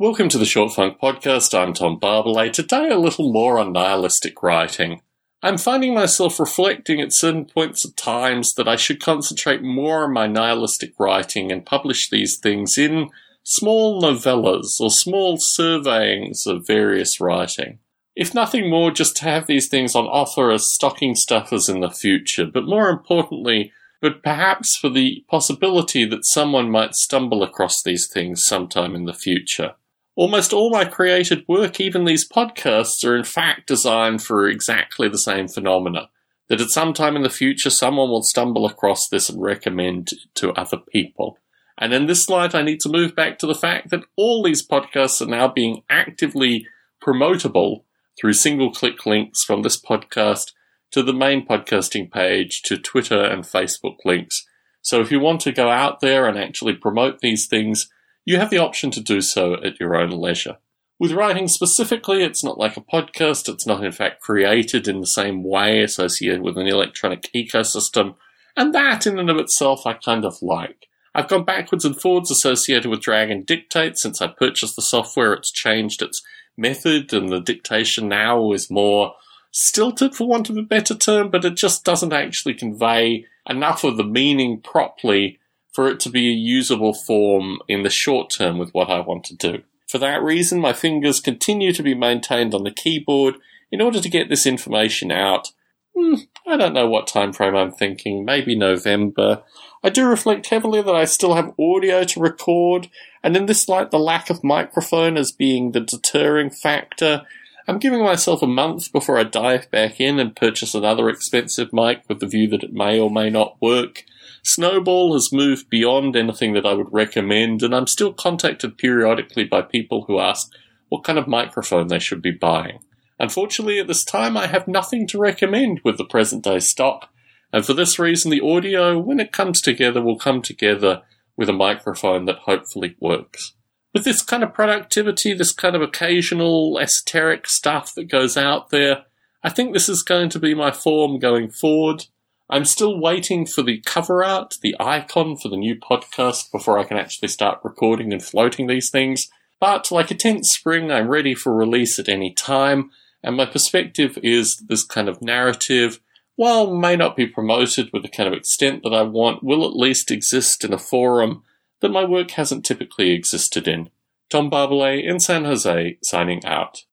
Welcome to the Short Funk Podcast. I'm Tom Barbalet. Today, a little more on nihilistic writing. I'm finding myself reflecting at certain points of times that I should concentrate more on my nihilistic writing and publish these things in small novellas or small surveyings of various writing. If nothing more, just to have these things on offer as stocking stuffers in the future, but more importantly, but perhaps for the possibility that someone might stumble across these things sometime in the future. Almost all my created work, even these podcasts, are in fact designed for exactly the same phenomena. That at some time in the future, someone will stumble across this and recommend to other people. And in this light, I need to move back to the fact that all these podcasts are now being actively promotable through single click links from this podcast to the main podcasting page, to Twitter and Facebook links. So if you want to go out there and actually promote these things, you have the option to do so at your own leisure. With writing specifically, it's not like a podcast, it's not in fact created in the same way associated with an electronic ecosystem, and that in and of itself I kind of like. I've gone backwards and forwards associated with Dragon Dictate since I purchased the software, it's changed its method, and the dictation now is more stilted for want of a better term, but it just doesn't actually convey enough of the meaning properly for it to be a usable form in the short term with what I want to do. For that reason, my fingers continue to be maintained on the keyboard in order to get this information out. Hmm, I don't know what time frame I'm thinking, maybe November. I do reflect heavily that I still have audio to record, and in this light, the lack of microphone as being the deterring factor. I'm giving myself a month before I dive back in and purchase another expensive mic with the view that it may or may not work. Snowball has moved beyond anything that I would recommend, and I'm still contacted periodically by people who ask what kind of microphone they should be buying. Unfortunately, at this time, I have nothing to recommend with the present day stock, and for this reason, the audio, when it comes together, will come together with a microphone that hopefully works. With this kind of productivity, this kind of occasional esoteric stuff that goes out there, I think this is going to be my form going forward. I'm still waiting for the cover art, the icon for the new podcast before I can actually start recording and floating these things. But like a tenth spring, I'm ready for release at any time, and my perspective is this kind of narrative, while may not be promoted with the kind of extent that I want, will at least exist in a forum that my work hasn't typically existed in. Tom Barbalet in San Jose, signing out.